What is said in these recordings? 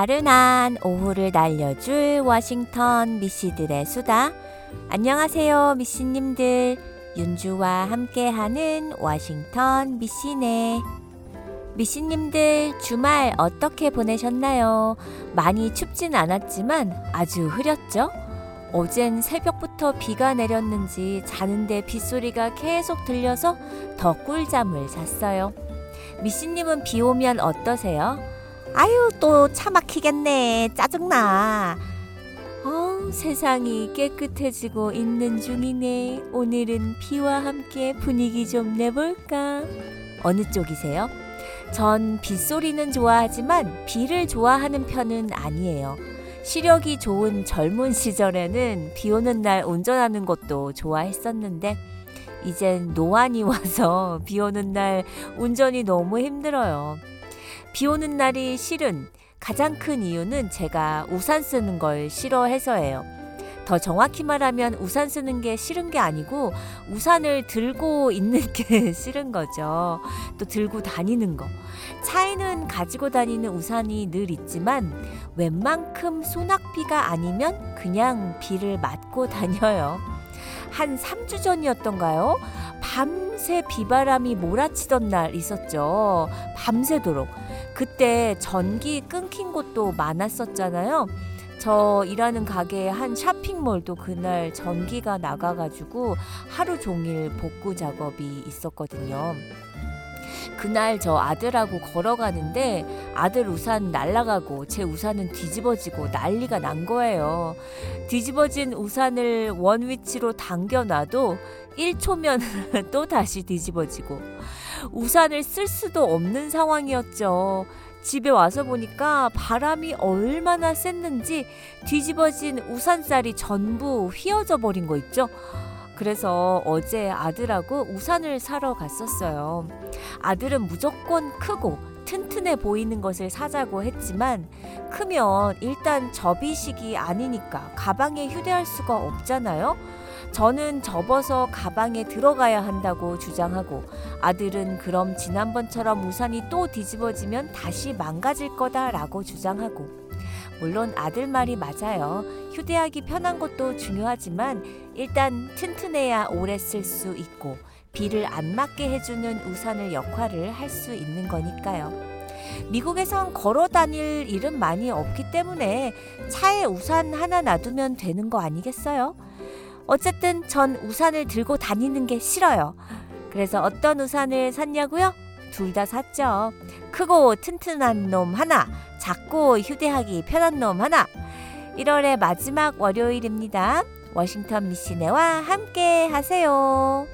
나른한 오후를 날려줄 워싱턴 미씨들의 수다. 안녕하세요, 미씨님들. 윤주와 함께하는 워싱턴 미씨네. 미씨님들 주말 어떻게 보내셨나요? 많이 춥진 않았지만 아주 흐렸죠? 어젠 새벽부터 비가 내렸는지 자는데 빗소리가 계속 들려서 더 꿀잠을 잤어요. 미씨님은 비 오면 어떠세요? 아유 또 차 막히겠네. 짜증나. 어, 세상이 깨끗해지고 있는 중이네. 오늘은 비와 함께 분위기 좀 내볼까? 어느 쪽이세요? 전 빗소리는 좋아하지만 비를 좋아하는 편은 아니에요. 시력이 좋은 젊은 시절에는 비 오는 날 운전하는 것도 좋아했었는데 이젠 노안이 와서 비 오는 날 운전이 너무 힘들어요. 비 오는 날이 싫은 가장 큰 이유는 제가 우산 쓰는 걸 싫어해서예요. 더 정확히 말하면 우산 쓰는 게 싫은 게 아니고 우산을 들고 있는 게 싫은 거죠. 또 들고 다니는 거. 차에는 가지고 다니는 우산이 늘 있지만 웬만큼 소낙비가 아니면 그냥 비를 맞고 다녀요. 한 3주 전이었던가요? 밤 새 비바람이 몰아치던 날 있었죠. 밤새도록. 그때 전기 끊긴 곳도 많았었잖아요. 저 일하는 가게에 한 쇼핑몰도 그날 전기가 나가가지고 하루 종일 복구 작업이 있었거든요. 그날 저 아들하고 걸어가는데 아들 우산 날라가고 제 우산은 뒤집어지고 난리가 난 거예요. 뒤집어진 우산을 원 위치로 당겨놔도 1초면 또 다시 뒤집어지고 우산을 쓸 수도 없는 상황이었죠. 집에 와서 보니까 바람이 얼마나 셌는지 뒤집어진 우산살이 전부 휘어져 버린 거 있죠. 그래서 어제 아들하고 우산을 사러 갔었어요. 아들은 무조건 크고 튼튼해 보이는 것을 사자고 했지만 크면 일단 접이식이 아니니까 가방에 휴대할 수가 없잖아요. 저는 접어서 가방에 들어가야 한다고 주장하고 아들은 그럼 지난번처럼 우산이 또 뒤집어지면 다시 망가질 거다라고 주장하고 물론 아들 말이 맞아요. 휴대하기 편한 것도 중요하지만 일단 튼튼해야 오래 쓸 수 있고 비를 안 맞게 해주는 우산의 역할을 할 수 있는 거니까요. 미국에선 걸어 다닐 일은 많이 없기 때문에 차에 우산 하나 놔두면 되는 거 아니겠어요? 어쨌든 전 우산을 들고 다니는 게 싫어요. 그래서 어떤 우산을 샀냐고요? 둘 다 샀죠. 크고 튼튼한 놈 하나, 작고 휴대하기 편한 놈 하나. 1월의 마지막 월요일입니다. 워싱턴 미시네와 함께 하세요.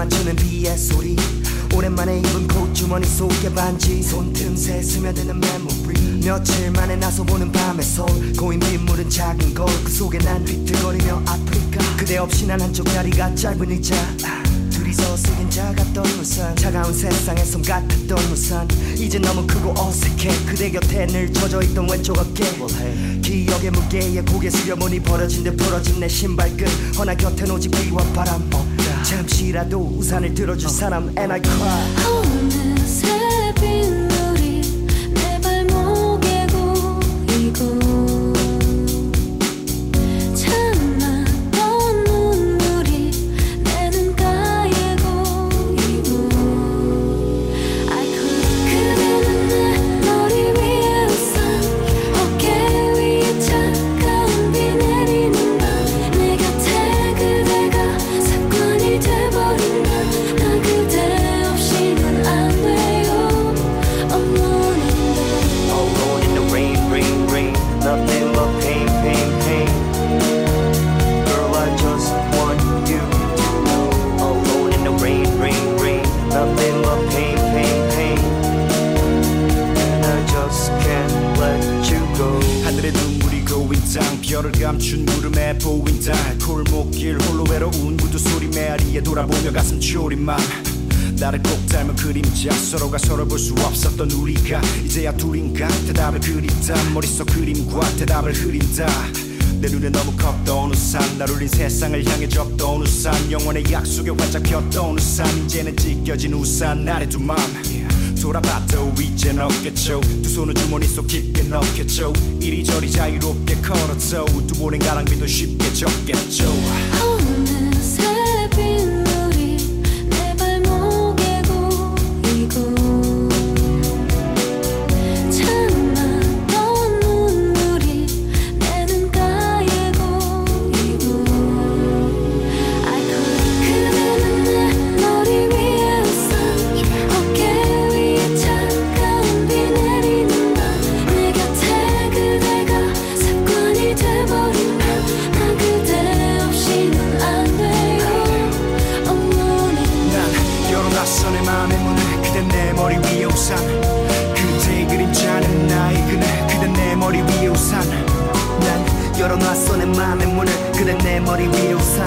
맞추는 비의 소리. 오랜만에 입은 콧주머니 속에 반지. 손틈새 스며드는 메모리. 며칠 만에 나서 보는 밤의 솔 고인 빗물은 작은 거그 속에 난 비틀거리며 아프리카. 그대 없이 난 한쪽 다리가 짧은 의자 둘이서 쓰긴 작았던 우산. 차가운 세상에 손 같았던 우산. 이제 너무 크고 어색해. 그대 곁에 늘 젖어있던 왼쪽 어깨. 기억의 무게에 고개 숙여보니 벌어진 듯 부러진 내 신발끈 허나 곁엔 오직 비와 바람. 어. 잠시라도 우산을 들어줄 사람. And I cry 대답을 흐린다. 내 눈에 너무 컸던 우산 날 울린 세상을 향해 접던 우산. 영원의 약속에 활짝 폈던 우산. 이제는 찢겨진 우산 아래 두맘 돌아봐도 이젠 없겠죠. 두 손을 주머니 속 깊게 넣겠죠. 이리저리 자유롭게 걸었죠 두 번의 가랑비도 쉽게 적겠죠 열어놨어 내 맘의 문을 그대 내 머리 위에 우산.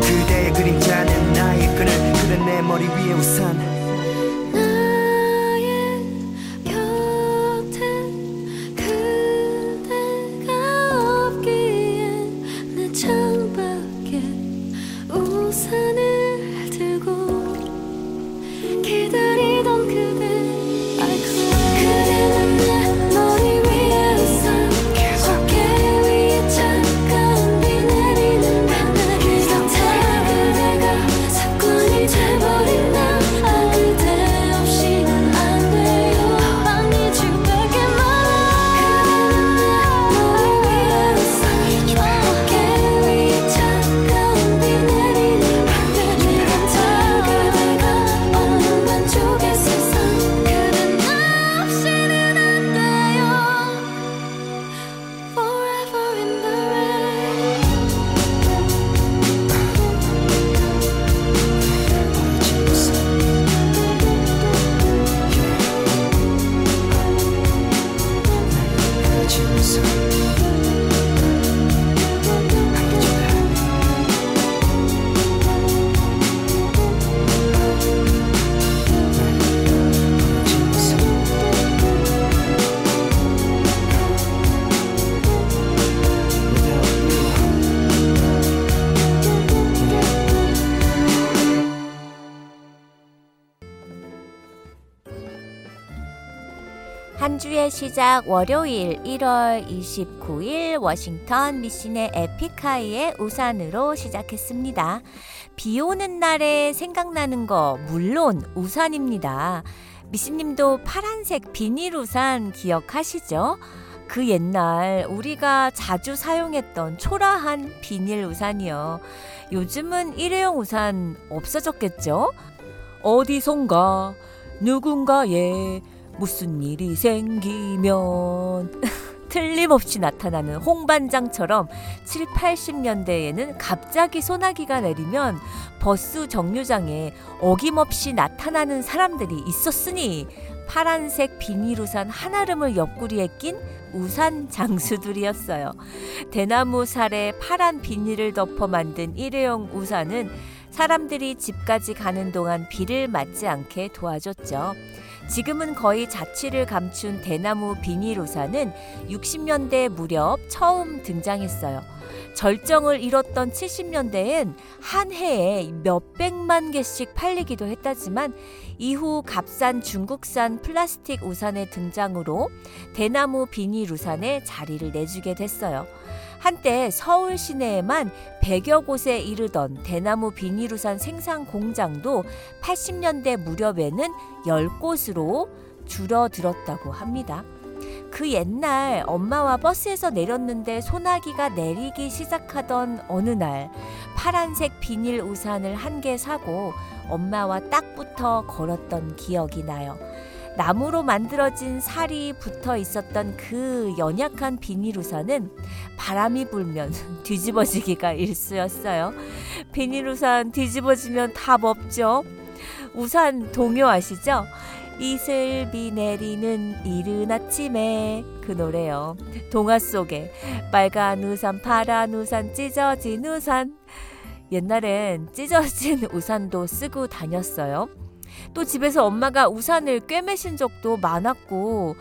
그대의 그림자는 나의 그늘 그대 내 머리 위에 우산 한 주의 시작 월요일 1월 29일 워싱턴 미신의 에픽하이의 우산으로 시작했습니다. 비 오는 날에 생각나는 거 물론 우산입니다. 미신님도 파란색 비닐 우산 기억하시죠? 그 옛날 우리가 자주 사용했던 초라한 비닐 우산이요. 요즘은 일회용 우산 없어졌겠죠? 어디선가 누군가의 무슨 일이 생기면 틀림없이 나타나는 홍반장처럼 7, 80년대에는 갑자기 소나기가 내리면 버스 정류장에 어김없이 나타나는 사람들이 있었으니 파란색 비닐우산 한아름을 옆구리에 낀 우산 장수들이었어요. 대나무 살에 파란 비닐을 덮어 만든 일회용 우산은 사람들이 집까지 가는 동안 비를 맞지 않게 도와줬죠. 지금은 거의 자취를 감춘 대나무 비닐 우산은 60년대 무렵 처음 등장했어요. 절정을 이뤘던 70년대엔 한 해에 몇백만 개씩 팔리기도 했다지만 이후 값싼 중국산 플라스틱 우산의 등장으로 대나무 비닐 우산에 자리를 내주게 됐어요. 한때 서울 시내에만 100여 곳에 이르던 대나무 비닐우산 생산 공장도 80년대 무렵에는 10곳으로 줄어들었다고 합니다. 그 옛날 엄마와 버스에서 내렸는데 소나기가 내리기 시작하던 어느 날 파란색 비닐 우산을 한 개 사고 엄마와 딱 붙어 걸었던 기억이 나요. 나무로 만들어진 살이 붙어 있었던 그 연약한 비닐 우산은 바람이 불면 뒤집어지기가 일쑤였어요. 비닐 우산 뒤집어지면 답 없죠. 우산 동요 아시죠? 이슬비 내리는 이른 아침에 그 노래요. 동화 속에 빨간 우산, 파란 우산, 찢어진 우산. 옛날엔 찢어진 우산도 쓰고 다녔어요. 또 집에서 엄마가 우산을 꿰매신 적도 많았고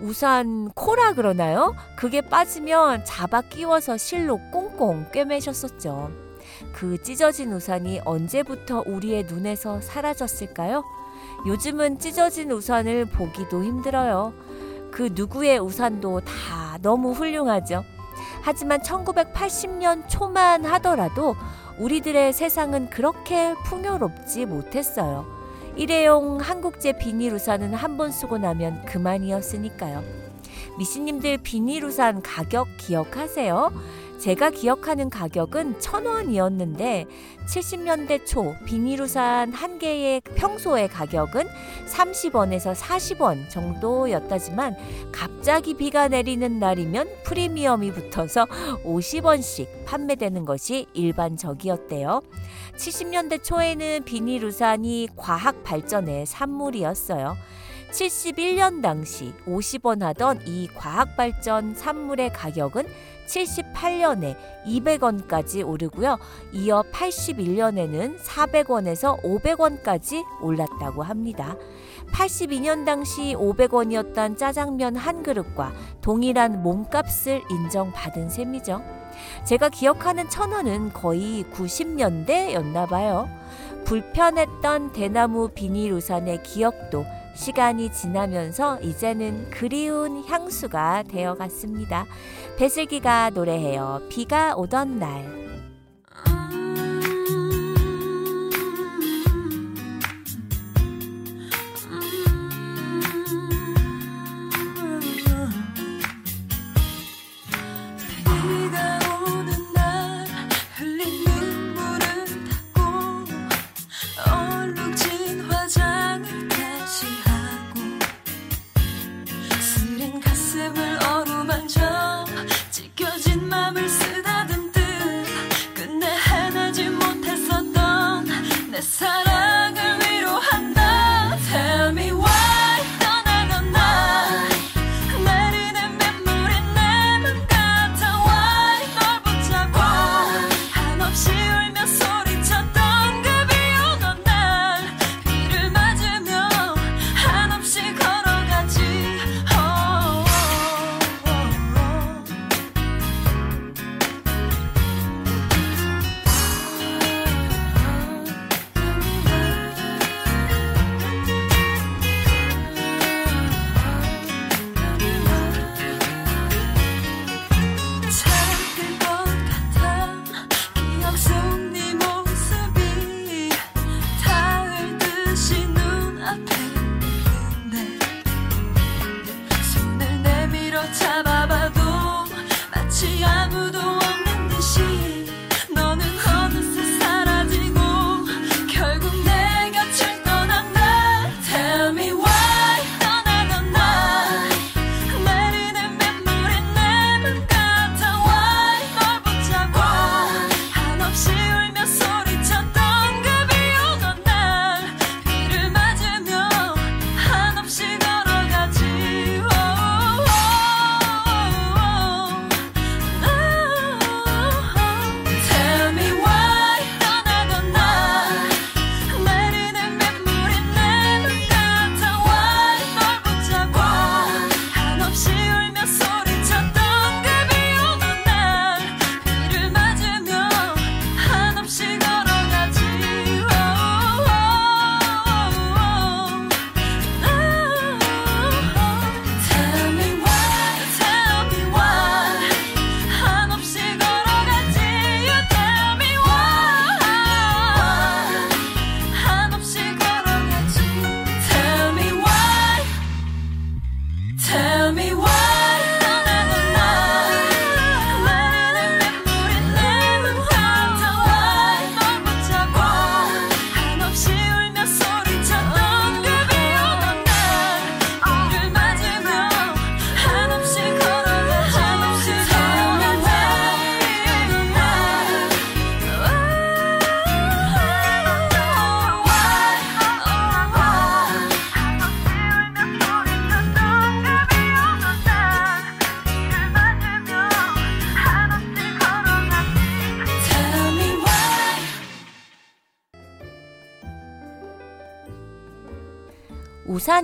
우산 코라 그러나요? 그게 빠지면 잡아 끼워서 실로 꽁꽁 꿰매셨었죠. 그 찢어진 우산이 언제부터 우리의 눈에서 사라졌을까요? 요즘은 찢어진 우산을 보기도 힘들어요. 그 누구의 우산도 다 너무 훌륭하죠. 하지만 1980년 초만 하더라도 우리들의 세상은 그렇게 풍요롭지 못했어요. 일회용 한국제 비닐 우산은 한 번 쓰고 나면 그만이었으니까요. 미씨님들 비닐 우산 가격 기억하세요? 제가 기억하는 가격은 천 원이었는데 70년대 초 비닐우산 한 개의 평소의 가격은 30원에서 40원 정도였다지만 갑자기 비가 내리는 날이면 프리미엄이 붙어서 50원씩 판매되는 것이 일반적이었대요. 70년대 초에는 비닐 우산이 과학 발전의 산물이었어요. 71년 당시 50원 하던 이 과학발전 산물의 가격은 78년에 200원까지 오르고요. 이어 81년에는 400원에서 500원까지 올랐다고 합니다. 82년 당시 500원이었던 짜장면 한 그릇과 동일한 몸값을 인정받은 셈이죠. 제가 기억하는 천 원은 거의 90년대였나 봐요. 불편했던 대나무 비닐 우산의 기억도 시간이 지나면서 이제는 그리운 향수가 되어 갔습니다. 배슬기가 노래해요. 비가 오던 날.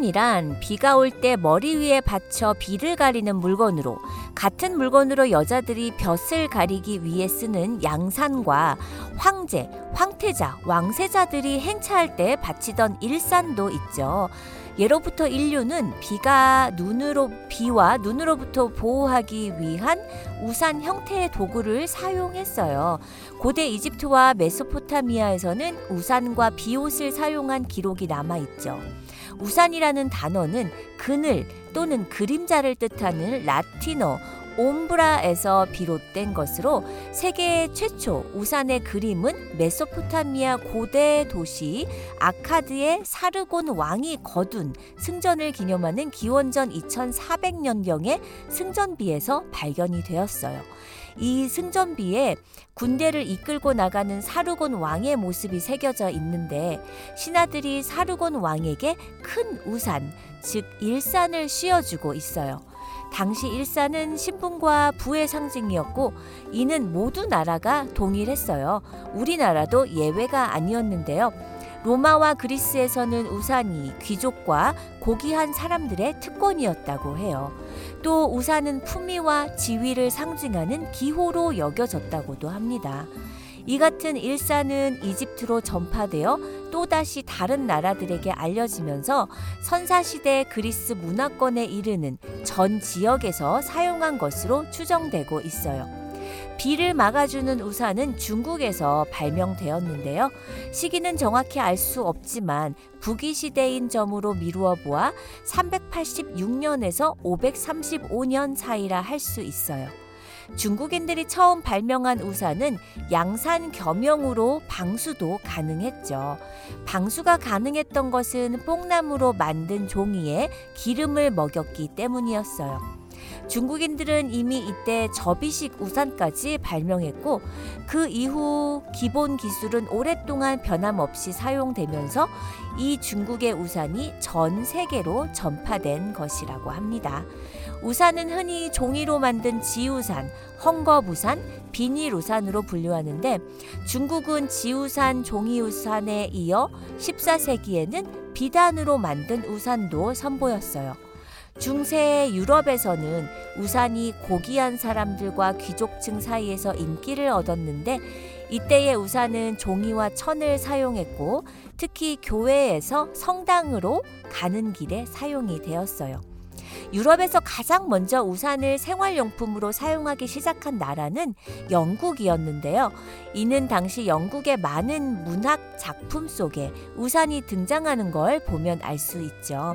우산이란 비가 올 때 머리 위에 받쳐 비를 가리는 물건으로 같은 물건으로 여자들이 볕을 가리기 위해 쓰는 양산과 황제, 황태자, 왕세자들이 행차할 때 바치던 일산도 있죠. 예로부터 인류는 비가 눈으로 비와 눈으로부터 보호하기 위한 우산 형태의 도구를 사용했어요. 고대 이집트와 메소포타미아에서는 우산과 비옷을 사용한 기록이 남아 있죠. 우산이라는 단어는 그늘 또는 그림자를 뜻하는 라틴어 옴브라에서 비롯된 것으로 세계 최초 우산의 그림은 메소포타미아 고대 도시 아카드의 사르곤 왕이 거둔 승전을 기념하는 기원전 2400년경의 승전비에서 발견이 되었어요. 이 승전비에 군대를 이끌고 나가는 사르곤 왕의 모습이 새겨져 있는데 신하들이 사르곤 왕에게 큰 우산, 즉 일산을 씌워주고 있어요. 당시 일산은 신분과 부의 상징이었고 이는 모두 나라가 동일했어요. 우리나라도 예외가 아니었는데요. 로마와 그리스에서는 우산이 귀족과 고귀한 사람들의 특권이었다고 해요. 또 우산은 품위와 지위를 상징하는 기호로 여겨졌다고도 합니다. 이 같은 일사는 이집트로 전파되어 또다시 다른 나라들에게 알려지면서 선사시대 그리스 문화권에 이르는 전 지역에서 사용한 것으로 추정되고 있어요. 비를 막아주는 우산은 중국에서 발명되었는데요. 시기는 정확히 알 수 없지만 부기 시대인 점으로 미루어 보아 386년에서 535년 사이라 할 수 있어요. 중국인들이 처음 발명한 우산은 양산 겸용으로 방수도 가능했죠. 방수가 가능했던 것은 뽕나무로 만든 종이에 기름을 먹였기 때문이었어요. 중국인들은 이미 이때 접이식 우산까지 발명했고 그 이후 기본 기술은 오랫동안 변함없이 사용되면서 이 중국의 우산이 전 세계로 전파된 것이라고 합니다. 우산은 흔히 종이로 만든 지우산, 헝겊우산, 비닐우산으로 분류하는데 중국은 지우산, 종이우산에 이어 14세기에는 비단으로 만든 우산도 선보였어요. 중세 유럽에서는 우산이 고귀한 사람들과 귀족층 사이에서 인기를 얻었는데 이때의 우산은 종이와 천을 사용했고 특히 교회에서 성당으로 가는 길에 사용이 되었어요. 유럽에서 가장 먼저 우산을 생활용품으로 사용하기 시작한 나라는 영국이었는데요. 이는 당시 영국의 많은 문학 작품 속에 우산이 등장하는 걸 보면 알 수 있죠.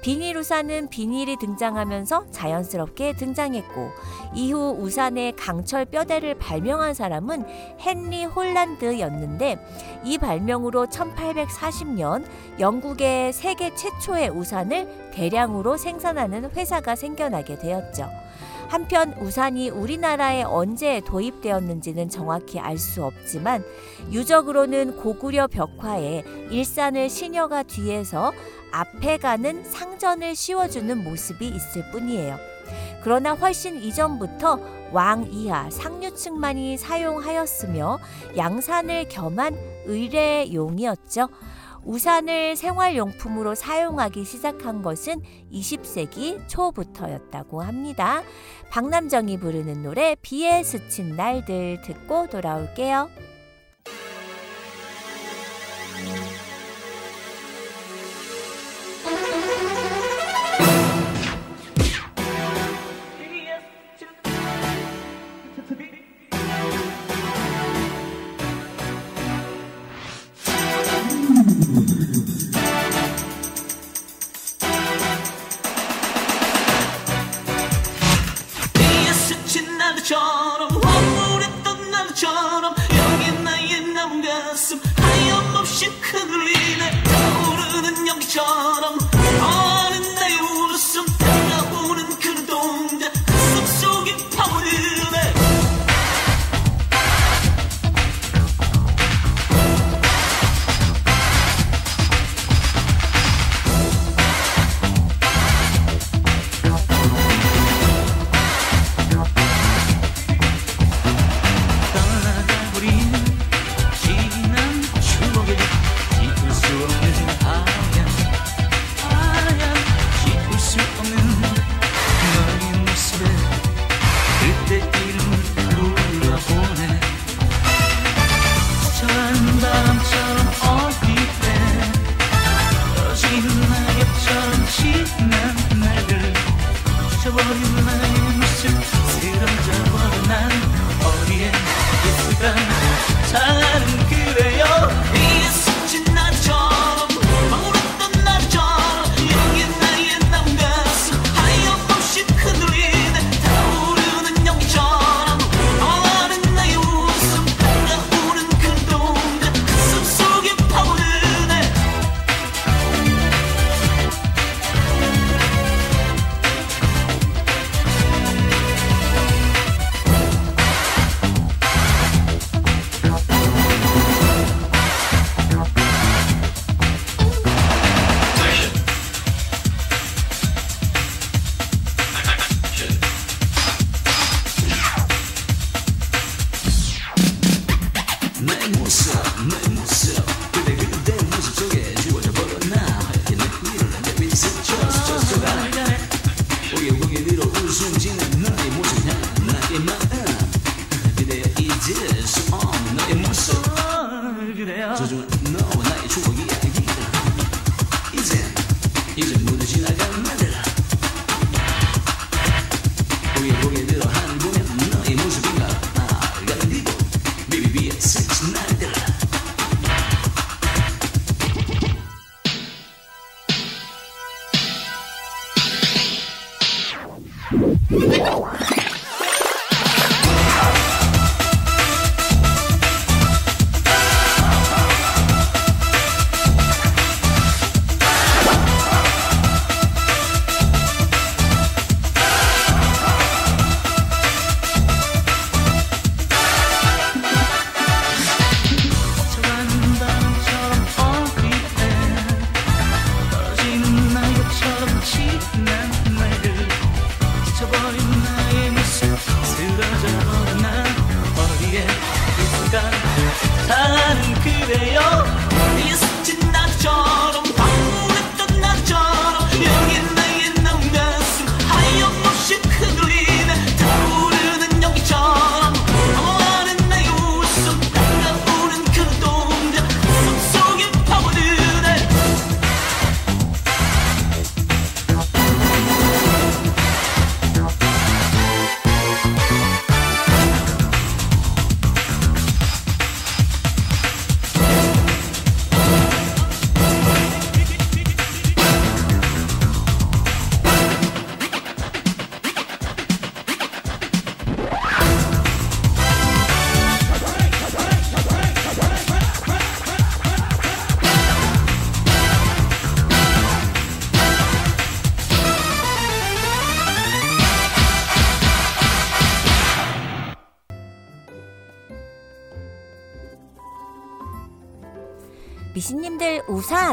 비닐 우산은 비닐이 등장하면서 자연스럽게 등장했고 이후 우산의 강철 뼈대를 발명한 사람은 헨리 홀란드였는데 이 발명으로 1840년 영국의 세계 최초의 우산을 대량으로 생산하는 회사가 생겨나게 되었죠. 한편 우산이 우리나라에 언제 도입되었는지는 정확히 알 수 없지만 유적으로는 고구려 벽화에 일산을 시녀가 뒤에서 앞에 가는 상전을 씌워주는 모습이 있을 뿐이에요. 그러나 훨씬 이전부터 왕 이하 상류층만이 사용하였으며 양산을 겸한 의례용이었죠. 우산을 생활용품으로 사용하기 시작한 것은 20세기 초부터였다고 합니다. 박남정이 부르는 노래 비에 스친 날들 듣고 돌아올게요.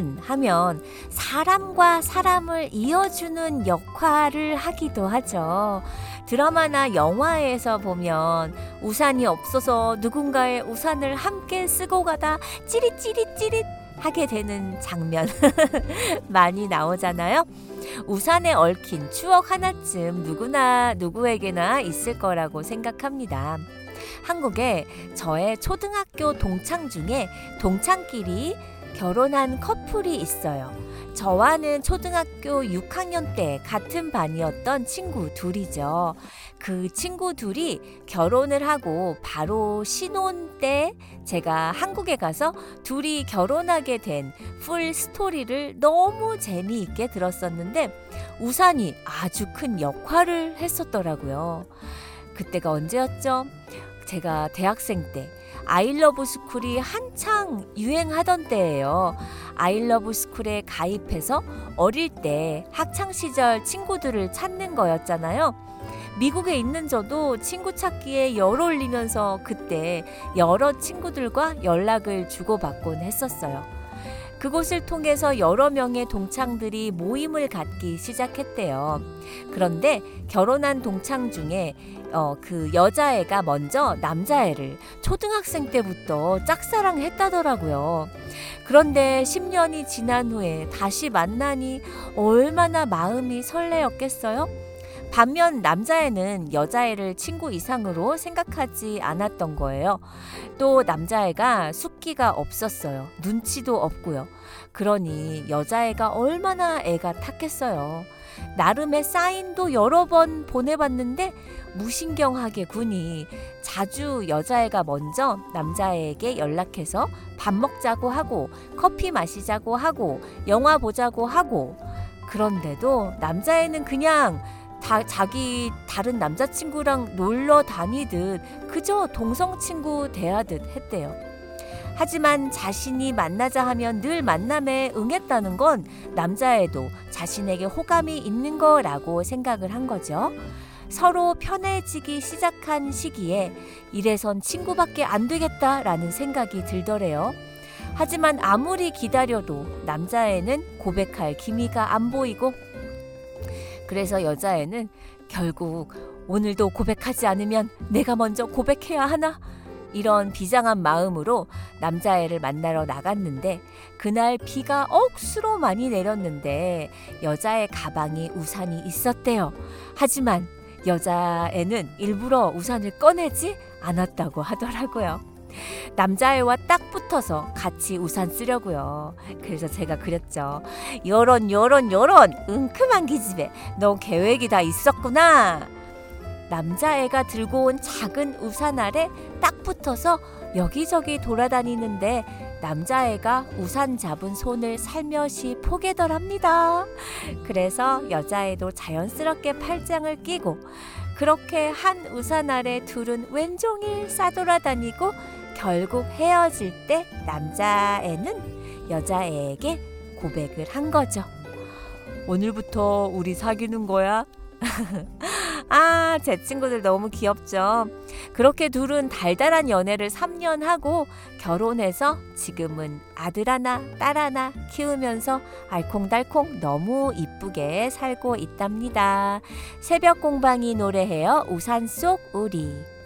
우산 하면 사람과 사람을 이어주는 역할을 하기도 하죠. 드라마나 영화에서 보면 우산이 없어서 누군가의 우산을 함께 쓰고 가다 찌릿찌릿찌릿 하게 되는 장면 많이 나오잖아요. 우산에 얽힌 추억 하나쯤 누구나 누구에게나 있을 거라고 생각합니다. 한국에 저의 초등학교 동창 중에 동창끼리 결혼한 커플이 있어요. 저와는 초등학교 6학년 때 같은 반이었던 친구 둘이죠. 그 친구 둘이 결혼을 하고 바로 신혼 때 제가 한국에 가서 둘이 결혼하게 된 풀 스토리를 너무 재미있게 들었었는데 우산이 아주 큰 역할을 했었더라고요. 그때가 언제였죠? 제가 대학생 때 아이러브 스쿨이 한창 유행하던 때예요. 아이러브 스쿨에 가입해서 어릴 때 학창 시절 친구들을 찾는 거였잖아요. 미국에 있는 저도 친구 찾기에 열 올리면서 그때 여러 친구들과 연락을 주고받곤 했었어요. 그곳을 통해서 여러 명의 동창들이 모임을 갖기 시작했대요. 그런데 결혼한 동창 중에 어, 그 여자애가 먼저 남자애를 초등학생 때부터 짝사랑했다더라고요. 그런데 10년이 지난 후에 다시 만나니 얼마나 마음이 설레었겠어요? 반면 남자애는 여자애를 친구 이상으로 생각하지 않았던 거예요. 또 남자애가 숙기가 없었어요. 눈치도 없고요. 그러니 여자애가 얼마나 애가 탔겠어요. 나름의 사인도 여러 번 보내봤는데 무신경하게 군이 자주 여자애가 먼저 남자애에게 연락해서 밥 먹자고 하고 커피 마시자고 하고 영화 보자고 하고 그런데도 남자애는 그냥 다, 자기 다른 남자친구랑 놀러 다니듯 그저 동성 친구 대하듯 했대요. 하지만 자신이 만나자 하면 늘 만남에 응했다는 건 남자애도 자신에게 호감이 있는 거라고 생각을 한 거죠. 서로 편해지기 시작한 시기에 이래선 친구밖에 안 되겠다라는 생각이 들더래요. 하지만 아무리 기다려도 남자애는 고백할 기미가 안 보이고 그래서 여자애는 결국 오늘도 고백하지 않으면 내가 먼저 고백해야 하나 이런 비장한 마음으로 남자애를 만나러 나갔는데 그날 비가 억수로 많이 내렸는데 여자의 가방에 우산이 있었대요. 하지만 여자애는 일부러 우산을 꺼내지 않았다고 하더라고요. 남자애와 딱 붙어서 같이 우산 쓰려고요. 그래서 제가 그랬죠. 요런 요런 요런 은큼한 기집애 너 계획이 다 있었구나. 남자애가 들고 온 작은 우산 아래 딱 붙어서 여기저기 돌아다니는데 남자애가 우산 잡은 손을 살며시 포개더랍니다. 그래서 여자애도 자연스럽게 팔짱을 끼고 그렇게 한 우산 아래 둘은 왼종일 싸돌아다니고 결국 헤어질 때 남자애는 여자애에게 고백을 한 거죠. 오늘부터 우리 사귀는 거야? 아, 제 친구들 너무 귀엽죠. 그렇게 둘은 달달한 연애를 3년 하고 결혼해서 지금은 아들 하나, 딸 하나 키우면서 알콩달콩 너무 이쁘게 살고 있답니다. 새벽 공방이 노래해요. 우산 속 우리.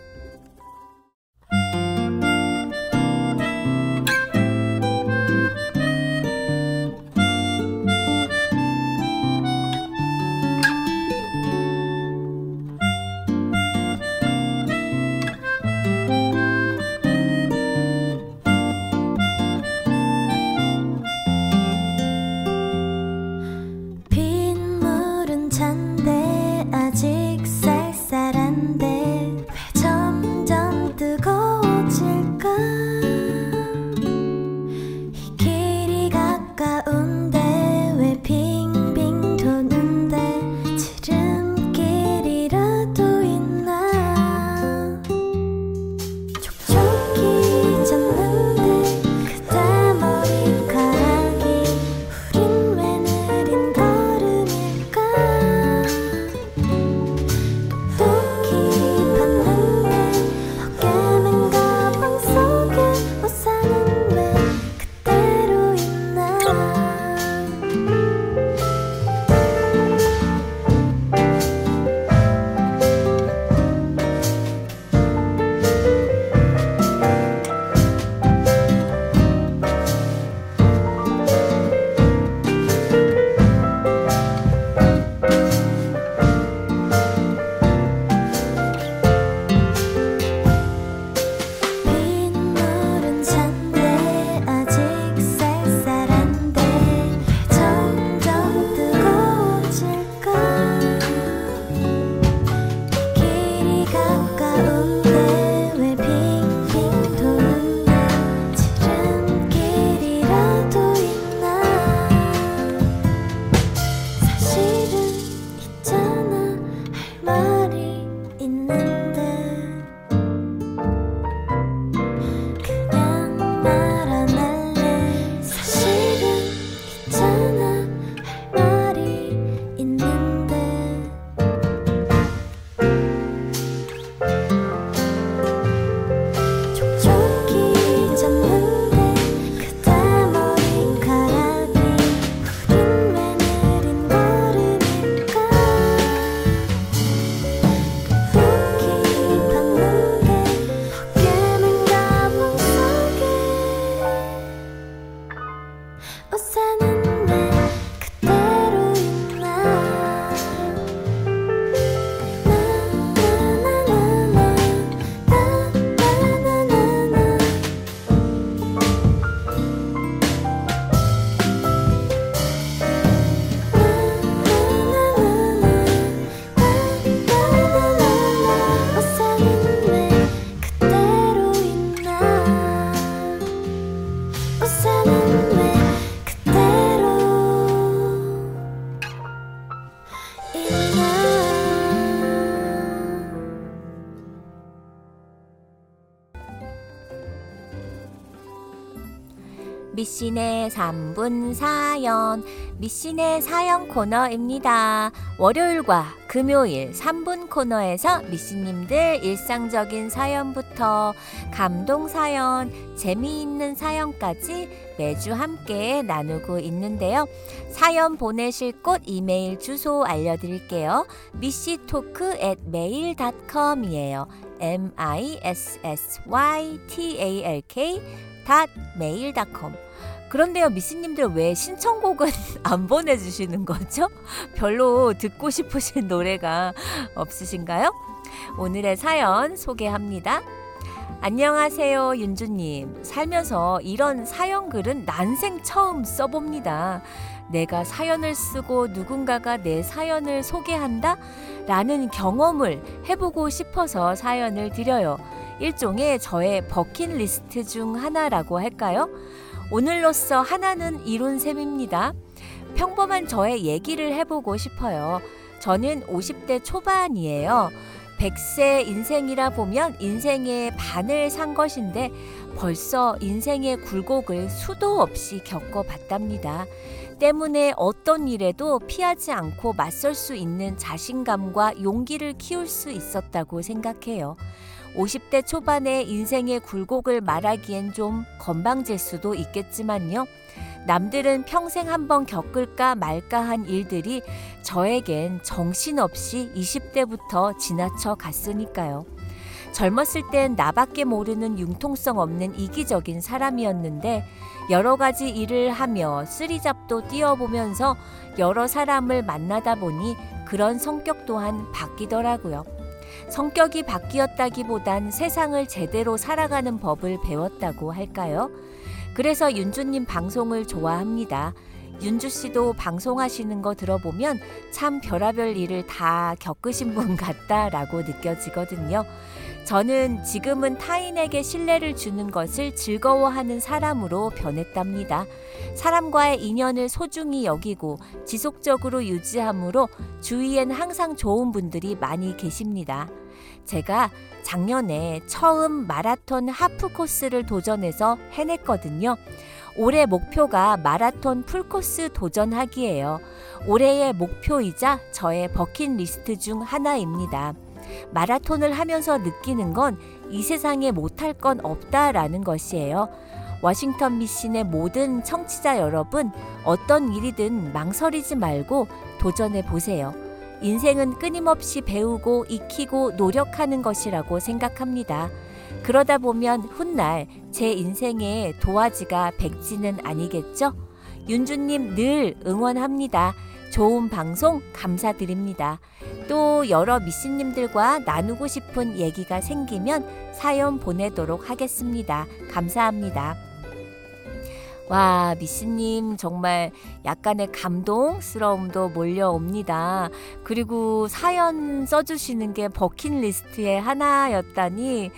미신의 3분 사연, 미신의 사연 코너입니다. 월요일과 금요일 3분 코너에서 미신님들 일상적인 사연부터 감동 사연, 재미있는 사연까지 매주 함께 나누고 있는데요. 사연 보내실 곳 이메일 주소 알려드릴게요. 미씨토크 at mail.com이에요. m i s s y t a l k mail.com 그런데요, 미씨님들 왜 신청곡은 안 보내주시는 거죠? 별로 듣고 싶으신 노래가 없으신가요? 오늘의 사연 소개합니다. 안녕하세요, 윤주님. 살면서 이런 사연 글은 난생 처음 써봅니다. 내가 사연을 쓰고 누군가가 내 사연을 소개한다? 라는 경험을 해보고 싶어서 사연을 드려요. 일종의 저의 버킷리스트 중 하나라고 할까요? 오늘로써 하나는 이룬 셈입니다. 평범한 저의 얘기를 해보고 싶어요. 저는 50대 초반이에요. 100세 인생이라 보면 인생의 반을 산 것인데 벌써 인생의 굴곡을 수도 없이 겪어봤답니다. 때문에 어떤 일에도 피하지 않고 맞설 수 있는 자신감과 용기를 키울 수 있었다고 생각해요. 50대 초반의 인생의 굴곡을 말하기엔 좀 건방질 수도 있겠지만요. 남들은 평생 한번 겪을까 말까 한 일들이 저에겐 정신없이 20대부터 지나쳐 갔으니까요. 젊었을 땐 나밖에 모르는 융통성 없는 이기적인 사람이었는데 여러 가지 일을 하며 쓰리잡도 뛰어보면서 여러 사람을 만나다 보니 그런 성격 또한 바뀌더라고요. 성격이 바뀌었다기보단 세상을 제대로 살아가는 법을 배웠다고 할까요? 그래서 윤주님 방송을 좋아합니다. 윤주 씨도 방송하시는 거 들어보면 참 별하별 일을 다 겪으신 분 같다라고 느껴지거든요. 저는 지금은 타인에게 신뢰를 주는 것을 즐거워하는 사람으로 변했답니다. 사람과의 인연을 소중히 여기고 지속적으로 유지함으로 주위엔 항상 좋은 분들이 많이 계십니다. 제가 작년에 처음 마라톤 하프 코스를 도전해서 해냈거든요. 올해 목표가 마라톤 풀코스 도전하기예요. 올해의 목표이자 저의 버킷리스트 중 하나입니다. 마라톤을 하면서 느끼는 건 이 세상에 못할 건 없다라는 것이에요. 워싱턴 미신의 모든 청취자 여러분, 어떤 일이든 망설이지 말고 도전해 보세요. 인생은 끊임없이 배우고 익히고 노력하는 것이라고 생각합니다. 그러다 보면 훗날 제 인생의 도화지가 백지는 아니겠죠? 윤주님 늘 응원합니다. 좋은 방송 감사드립니다. 또 여러 미씨님들과 나누고 싶은 얘기가 생기면 사연 보내도록 하겠습니다. 감사합니다. 와, 미씨님 정말 약간의 감동스러움도 몰려옵니다. 그리고 사연 써주시는 게 버킷리스트의 하나였다니.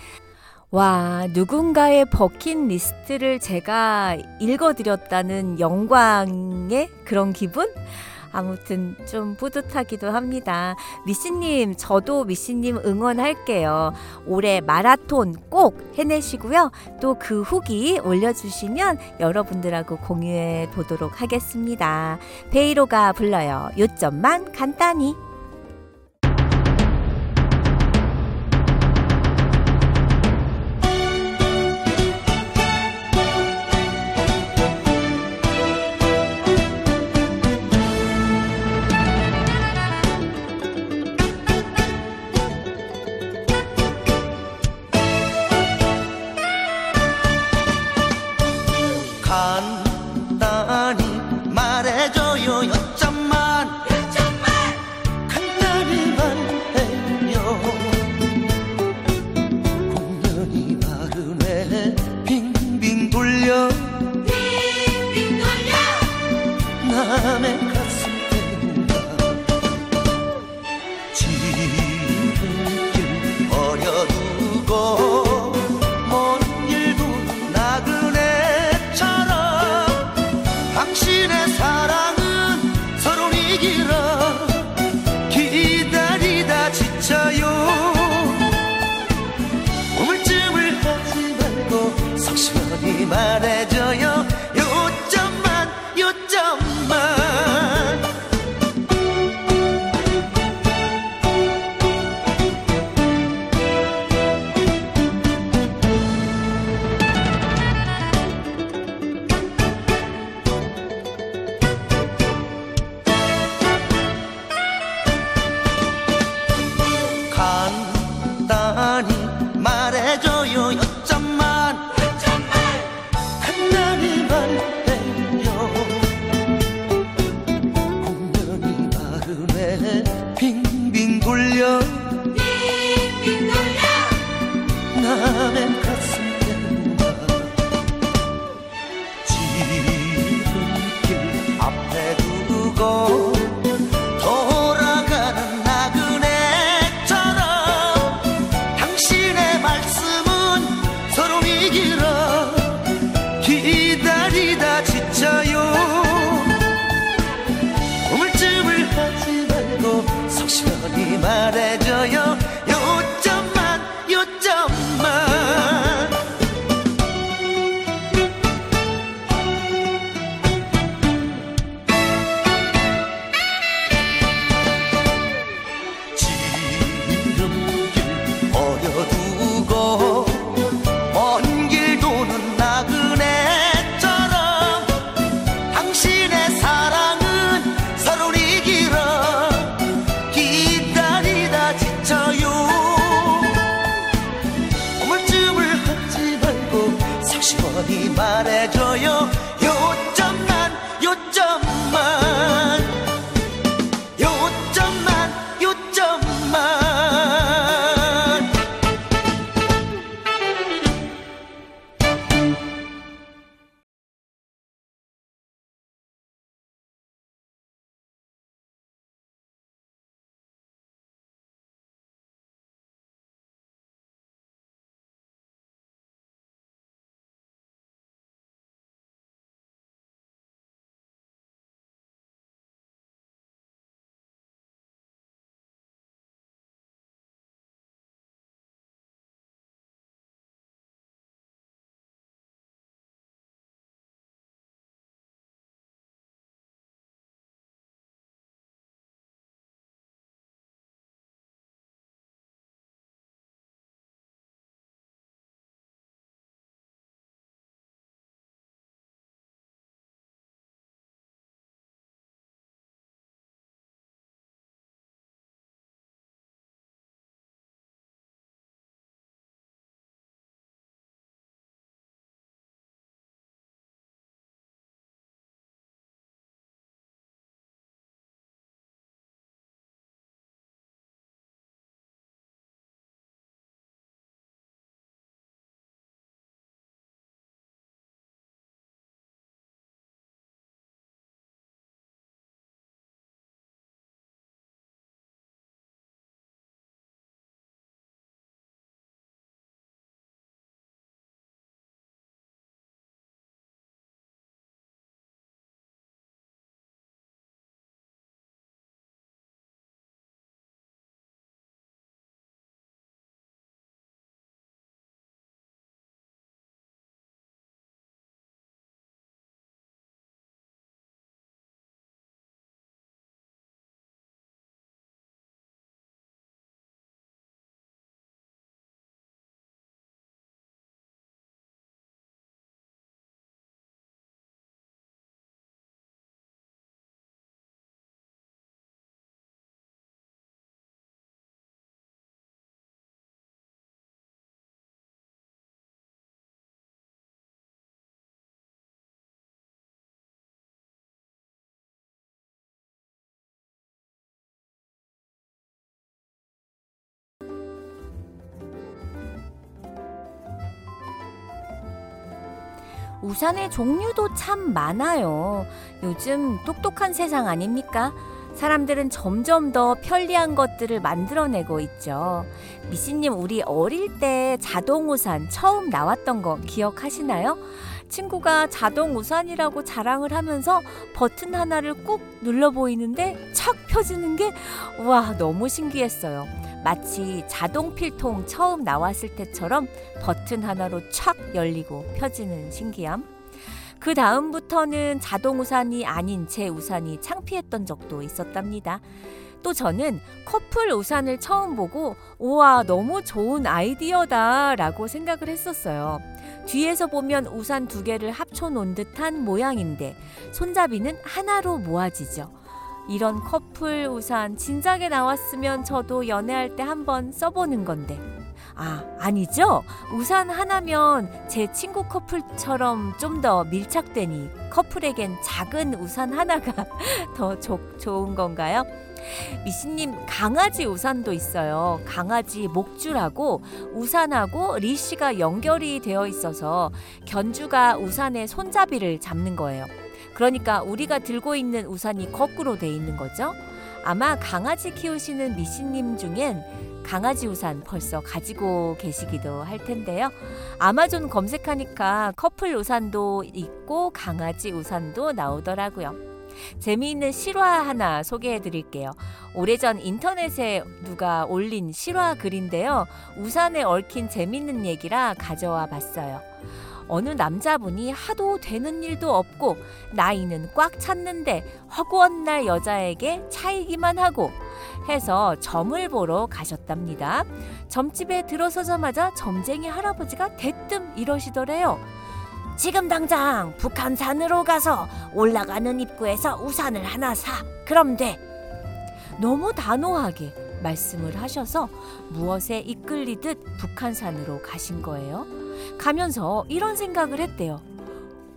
와, 누군가의 버킷리스트를 제가 읽어드렸다는 영광의 그런 기분? 아무튼 좀 뿌듯하기도 합니다. 미씨님, 저도 미씨님 응원할게요. 올해 마라톤 꼭 해내시고요. 또 그 후기 올려주시면 여러분들하고 공유해 보도록 하겠습니다. 베이로가 불러요. 요점만 간단히. 우산의 종류도 참 많아요. 요즘 똑똑한 세상 아닙니까? 사람들은 점점 더 편리한 것들을 만들어내고 있죠. 미씨님, 우리 어릴 때 자동 우산 처음 나왔던 거 기억하시나요? 친구가 자동 우산이라고 자랑을 하면서 버튼 하나를 꾹 눌러 보이는데 척 펴지는 게, 와, 너무 신기했어요. 마치 자동 필통 처음 나왔을 때처럼 버튼 하나로 촥 열리고 펴지는 신기함. 그 다음부터는 자동 우산이 아닌 제 우산이 창피했던 적도 있었답니다. 또 저는 커플 우산을 처음 보고 우와 너무 좋은 아이디어다 라고 생각을 했었어요. 뒤에서 보면 우산 두 개를 합쳐 놓은 듯한 모양인데 손잡이는 하나로 모아지죠. 이런 커플 우산 진작에 나왔으면 저도 연애할 때 한번 써보는 건데. 아, 아니죠? 우산 하나면 제 친구 커플처럼 좀 더 밀착되니 커플에겐 작은 우산 하나가 더 좋, 좋은 건가요? 미씨님 강아지 우산도 있어요. 강아지 목줄하고 우산하고 리씨가 연결이 되어 있어서 견주가 우산의 손잡이를 잡는 거예요. 그러니까 우리가 들고 있는 우산이 거꾸로 돼 있는 거죠. 아마 강아지 키우시는 미씨님 중엔 강아지 우산 벌써 가지고 계시기도 할 텐데요. 아마존 검색하니까 커플 우산도 있고 강아지 우산도 나오더라고요. 재미있는 실화 하나 소개해 드릴게요. 오래전 인터넷에 누가 올린 실화 글인데요. 우산에 얽힌 재밌는 얘기라 가져와 봤어요. 어느 남자분이 하도 되는 일도 없고 나이는 꽉 찼는데 허구한 날 여자에게 차이기만 하고 해서 점을 보러 가셨답니다. 점집에 들어서자마자 점쟁이 할아버지가 대뜸 이러시더래요. 지금 당장 북한산으로 가서 올라가는 입구에서 우산을 하나 사. 그럼 돼. 너무 단호하게 말씀을 하셔서 무엇에 이끌리듯 북한산으로 가신 거예요. 가면서 이런 생각을 했대요.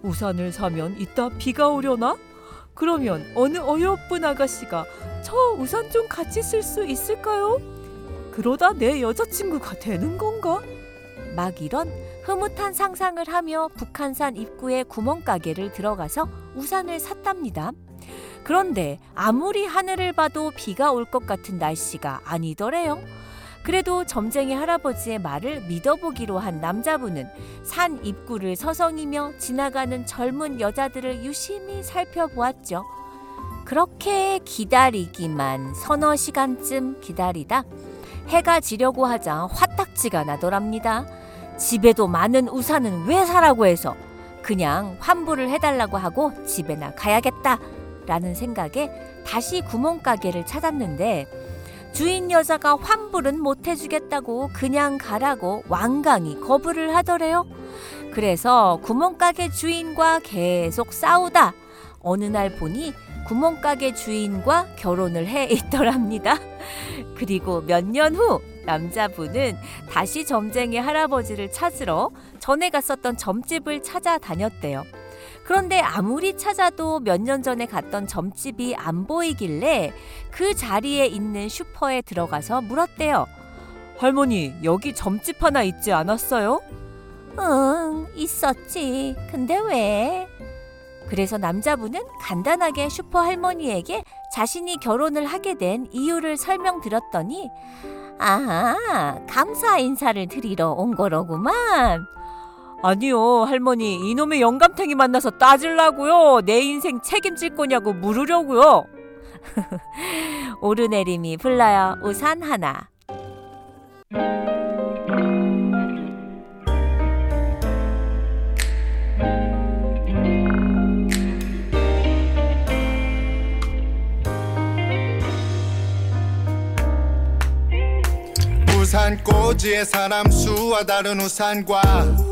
우산을 사면 이따 비가 오려나? 그러면 어느 어여쁜 아가씨가 저 우산 좀 같이 쓸 수 있을까요? 그러다 내 여자친구가 되는 건가? 막 이런 흐뭇한 상상을 하며 북한산 입구에 구멍가게를 들어가서 우산을 샀답니다. 그런데 아무리 하늘을 봐도 비가 올 것 같은 날씨가 아니더래요. 그래도 점쟁이 할아버지의 말을 믿어보기로 한 남자분은 산 입구를 서성이며 지나가는 젊은 여자들을 유심히 살펴보았죠. 그렇게 기다리기만 서너 시간쯤 기다리다 해가 지려고 하자 화딱지가 나더랍니다. 집에도 많은 우산은 왜 사라고 해서 그냥 환불을 해달라고 하고 집에나 가야겠다 라는 생각에 다시 구멍가게를 찾았는데 주인 여자가 환불은 못 해주겠다고 그냥 가라고 완강히 거부를 하더래요. 그래서 구멍가게 주인과 계속 싸우다 어느 날 보니 구멍가게 주인과 결혼을 해 있더랍니다. 그리고 몇 년 후 남자분은 다시 점쟁이 할아버지를 찾으러 전에 갔었던 점집을 찾아다녔대요. 그런데 아무리 찾아도 몇 년 전에 갔던 점집이 안 보이길래 그 자리에 있는 슈퍼에 들어가서 물었대요. 할머니, 여기 점집 하나 있지 않았어요? 응, 있었지. 근데 왜? 그래서 남자분은 간단하게 슈퍼 할머니에게 자신이 결혼을 하게 된 이유를 설명드렸더니 아, 감사 인사를 드리러 온 거로구만. 아니요, 할머니. 이놈의 영감탱이 만나서 따질라고요. 내 인생 책임질 거냐고 물으려고요. 오르내림이 불러요. 우산 하나. 우산 꼬지에 사람 수와 다른 우산과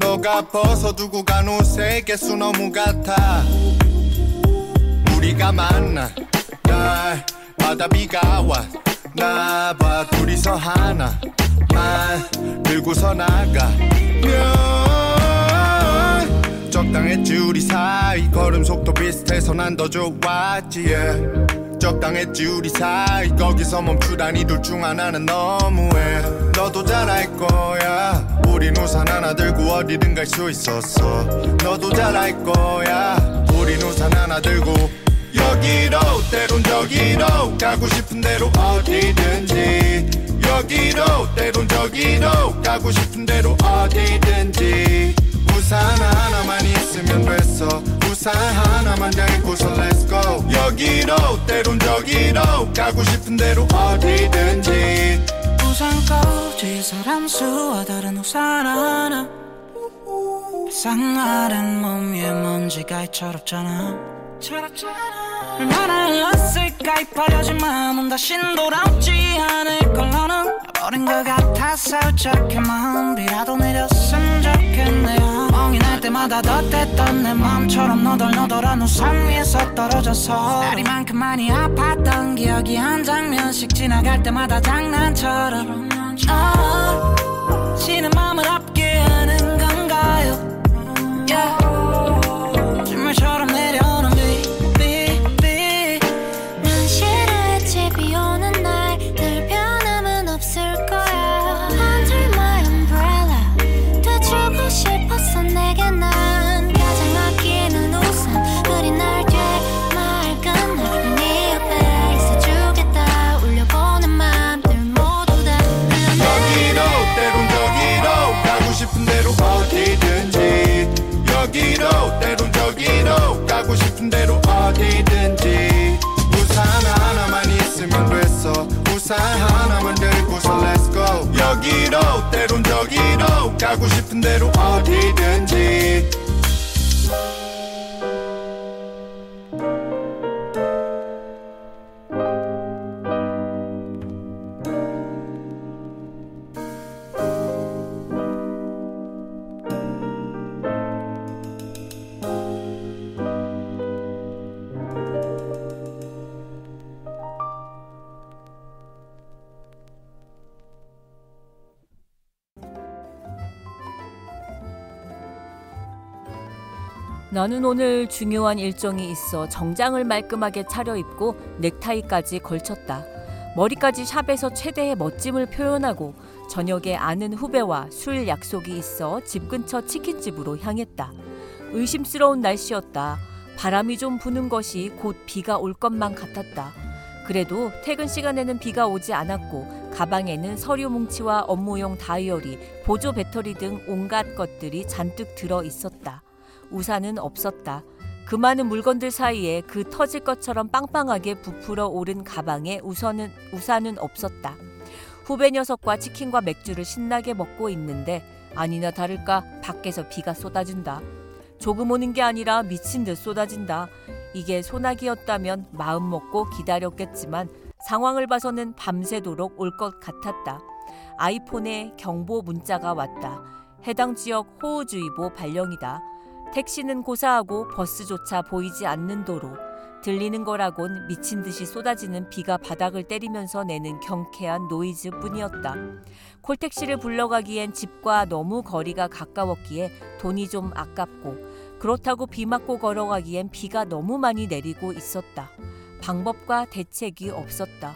너가 벗어두고 간 옷의 개수 너무 같아. 우리가 만나 날마다 비가 와. 나봐 둘이서 하나. 만 들고서 나가면 적당했지 우리 사이. 걸음 속도 비슷해서 난 더 좋았지 yeah. 적당했지 우리 사이. 거기서 멈추다니 둘 중 하나는 너무해. 너도 잘알 거야. 우린 우산 하나 들고 어디든 갈 수 있었어. 너도 잘알 거야. 우린 우산 하나 들고 여기로 때론 저기로 가고 싶은 대로 어디든지. 여기로 때론 저기로 가고 싶은 대로 어디든지 우산 하나만 있으면 됐어. 우산 하나만 잡고서 let's go. 여기로 때론 저기로 가고 싶은 대로 어디든지. 우산 꼬지 사람 수와 다른 우산 하나. 비싼 날은 몸 위에 먼지가 이처롭잖아. 얼마나 흘렀을까? 이 버려진 마음은 다신 돌아오지 않을 걸 너는 버린 것 같아서 어떻게 마음이라도 내렸으면 좋겠네요. 멍이 날 때마다 덧댔던 내 마음처럼 너덜너덜한 우산 위에서 떨어져서 날이만큼 많이 아팠던 기억이 한 장면씩 지나갈 때마다 장난처럼. 아, 지는 마음을 아프게 하는 건가요? Yeah. 싶은 대로 어디든지. 우산 하나만 있으면 됐어. 우산 하나만 들고서 let's go. 여기로 때론 저기로 가고 싶은 대로 어디든지 나는 오늘 중요한 일정이 있어 정장을 말끔하게 차려입고 넥타이까지 걸쳤다. 머리까지 샵에서 최대의 멋짐을 표현하고 저녁에 아는 후배와 술 약속이 있어 집 근처 치킨집으로 향했다. 의심스러운 날씨였다. 바람이 좀 부는 것이 곧 비가 올 것만 같았다. 그래도 퇴근 시간에는 비가 오지 않았고 가방에는 서류 뭉치와 업무용 다이어리, 보조 배터리 등 온갖 것들이 잔뜩 들어 있었다. 우산은 없었다. 그 많은 물건들 사이에 그 터질 것처럼 빵빵하게 부풀어 오른 가방에 우선은, 우산은 없었다. 후배 녀석과 치킨과 맥주를 신나게 먹고 있는데 아니나 다를까 밖에서 비가 쏟아진다. 조금 오는 게 아니라 미친 듯 쏟아진다. 이게 소나기였다면 마음 먹고 기다렸겠지만 상황을 봐서는 밤새도록 올 것 같았다. 아이폰에 경보 문자가 왔다. 해당 지역 호우주의보 발령이다. 택시는 고사하고 버스조차 보이지 않는 도로. 들리는 거라곤 미친 듯이 쏟아지는 비가 바닥을 때리면서 내는 경쾌한 노이즈 뿐이었다. 콜택시를 불러가기엔 집과 너무 거리가 가까웠기에 돈이 좀 아깝고 그렇다고 비 맞고 걸어가기엔 비가 너무 많이 내리고 있었다. 방법과 대책이 없었다.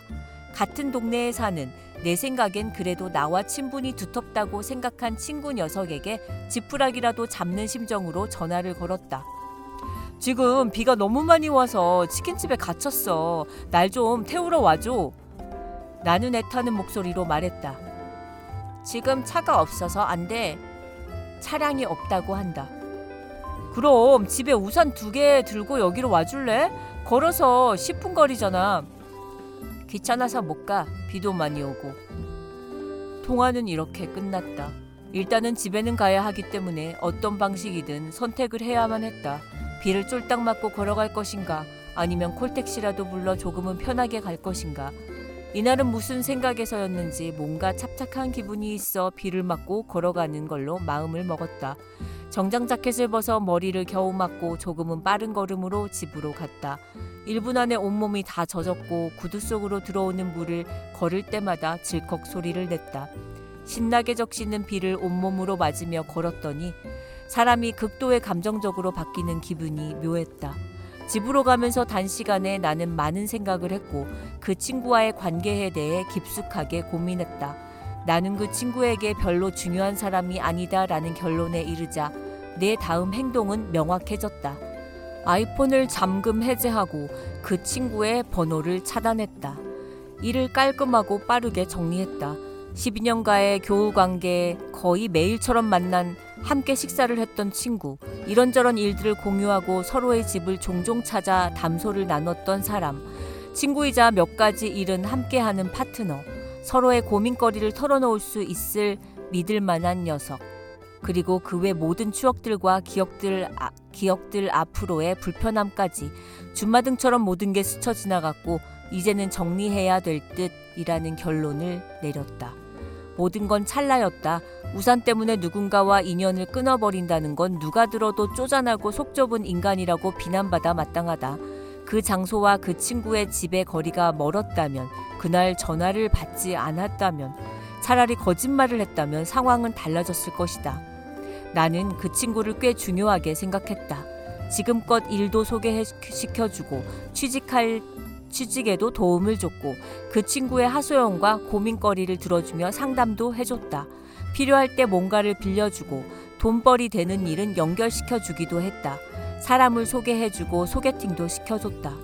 같은 동네에 사는 내 생각엔 그래도 나와 친분이 두텁다고 생각한 친구 녀석에게 지푸라기라도 잡는 심정으로 전화를 걸었다. 지금 비가 너무 많이 와서 치킨집에 갇혔어. 날 좀 태우러 와줘. 나는 애타는 목소리로 말했다. 지금 차가 없어서 안 돼. 차량이 없다고 한다. 그럼 집에 우산 두 개 들고 여기로 와줄래? 걸어서 10분 거리잖아. 귀찮아서 못 가. 비도 많이 오고. 통화는 이렇게 끝났다. 일단은 집에는 가야 하기 때문에 어떤 방식이든 선택을 해야만 했다. 비를 쫄딱 맞고 걸어갈 것인가 아니면 콜택시라도 불러 조금은 편하게 갈 것인가 이날은 무슨 생각에서였는지 뭔가 찹찹한 기분이 있어 비를 맞고 걸어가는 걸로 마음을 먹었다. 정장 자켓을 벗어 머리를 겨우 맞고 조금은 빠른 걸음으로 집으로 갔다. 1분 안에 온몸이 다 젖었고 구두 속으로 들어오는 물을 걸을 때마다 질컥 소리를 냈다. 신나게 적시는 비를 온몸으로 맞으며 걸었더니 사람이 극도의 감정적으로 바뀌는 기분이 묘했다. 집으로 가면서 단시간에 나는 많은 생각을 했고 그 친구와의 관계에 대해 깊숙하게 고민했다. 나는 그 친구에게 별로 중요한 사람이 아니다라는 결론에 이르자 내 다음 행동은 명확해졌다. 아이폰을 잠금 해제하고 그 친구의 번호를 차단했다. 이를 깔끔하고 빠르게 정리했다. 12년가의 교우 관계에 거의 매일처럼 만난 함께 식사를 했던 친구, 이런저런 일들을 공유하고 서로의 집을 종종 찾아 담소를 나눴던 사람, 친구이자 몇 가지 일은 함께하는 파트너, 서로의 고민거리를 털어놓을 수 있을 믿을 만한 녀석, 그리고 그 외 모든 추억들과 기억들, 아, 기억들 앞으로의 불편함까지 주마등처럼 모든 게 스쳐 지나갔고 이제는 정리해야 될 듯이라는 결론을 내렸다. 모든 건 찰나였다. 우산 때문에 누군가와 인연을 끊어버린다는 건 누가 들어도 쪼잔하고 속 좁은 인간이라고 비난받아 마땅하다. 그 장소와 그 친구의 집의 거리가 멀었다면, 그날 전화를 받지 않았다면, 차라리 거짓말을 했다면 상황은 달라졌을 것이다. 나는 그 친구를 꽤 중요하게 생각했다. 지금껏 일도 소개시켜주고 취직할 취직에도 도움을 줬고 그 친구의 하소연과 고민거리를 들어주며 상담도 해줬다. 필요할 때 뭔가를 빌려주고 돈벌이 되는 일은 연결시켜주기도 했다. 사람을 소개해주고 소개팅도 시켜줬다.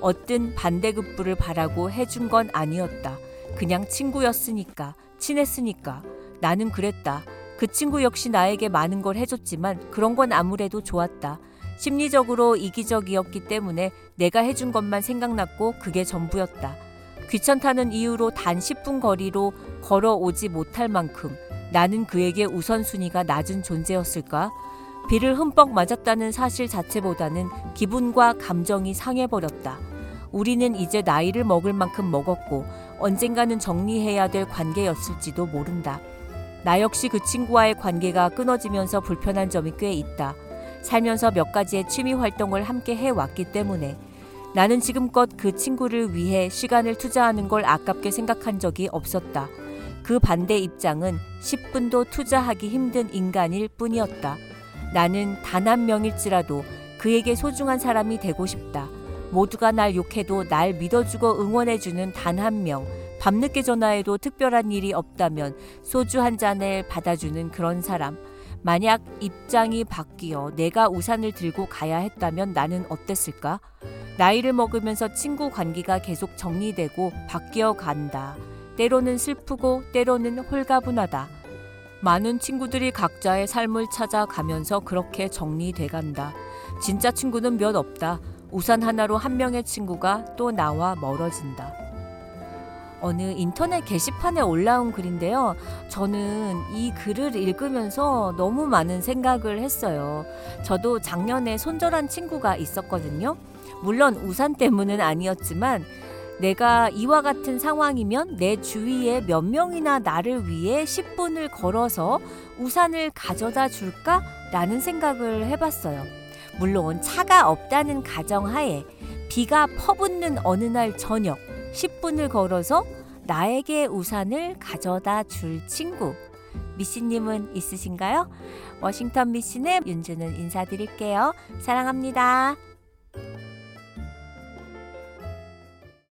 어떤 반대급부를 바라고 해준 건 아니었다. 그냥 친구였으니까, 친했으니까. 나는 그랬다. 그 친구 역시 나에게 많은 걸 해줬지만 그런 건 아무래도 좋았다. 심리적으로 이기적이었기 때문에 내가 해준 것만 생각났고 그게 전부였다. 귀찮다는 이유로 단 10분 거리로 걸어오지 못할 만큼 나는 그에게 우선순위가 낮은 존재였을까? 비를 흠뻑 맞았다는 사실 자체보다는 기분과 감정이 상해버렸다. 우리는 이제 나이를 먹을 만큼 먹었고 언젠가는 정리해야 될 관계였을지도 모른다. 나 역시 그 친구와의 관계가 끊어지면서 불편한 점이 꽤 있다. 살면서 몇 가지의 취미 활동을 함께 해왔기 때문에 나는 지금껏 그 친구를 위해 시간을 투자하는 걸 아깝게 생각한 적이 없었다. 그 반대 입장은 10분도 투자하기 힘든 인간일 뿐이었다. 나는 단 한 명일지라도 그에게 소중한 사람이 되고 싶다. 모두가 날 욕해도 날 믿어주고 응원해주는 단 한 명. 밤늦게 전화해도 특별한 일이 없다면 소주 한 잔을 받아주는 그런 사람. 만약 입장이 바뀌어 내가 우산을 들고 가야 했다면 나는 어땠을까? 나이를 먹으면서 친구 관계가 계속 정리되고 바뀌어 간다. 때로는 슬프고 때로는 홀가분하다. 많은 친구들이 각자의 삶을 찾아가면서 그렇게 정리돼 간다. 진짜 친구는 몇 없다. 우산 하나로 한 명의 친구가 또 나와 멀어진다. 어느 인터넷 게시판에 올라온 글인데요. 저는 이 글을 읽으면서 너무 많은 생각을 했어요. 저도 작년에 손절한 친구가 있었거든요. 물론 우산 때문은 아니었지만 내가 이와 같은 상황이면 내 주위에 몇 명이나 나를 위해 10분을 걸어서 우산을 가져다 줄까? 라는 생각을 해봤어요. 물론 차가 없다는 가정하에 비가 퍼붓는 어느 날 저녁 10분을 걸어서 나에게 우산을 가져다 줄 친구. 미씨님은 있으신가요? 워싱턴 미씨는 윤주는 인사드릴게요. 사랑합니다.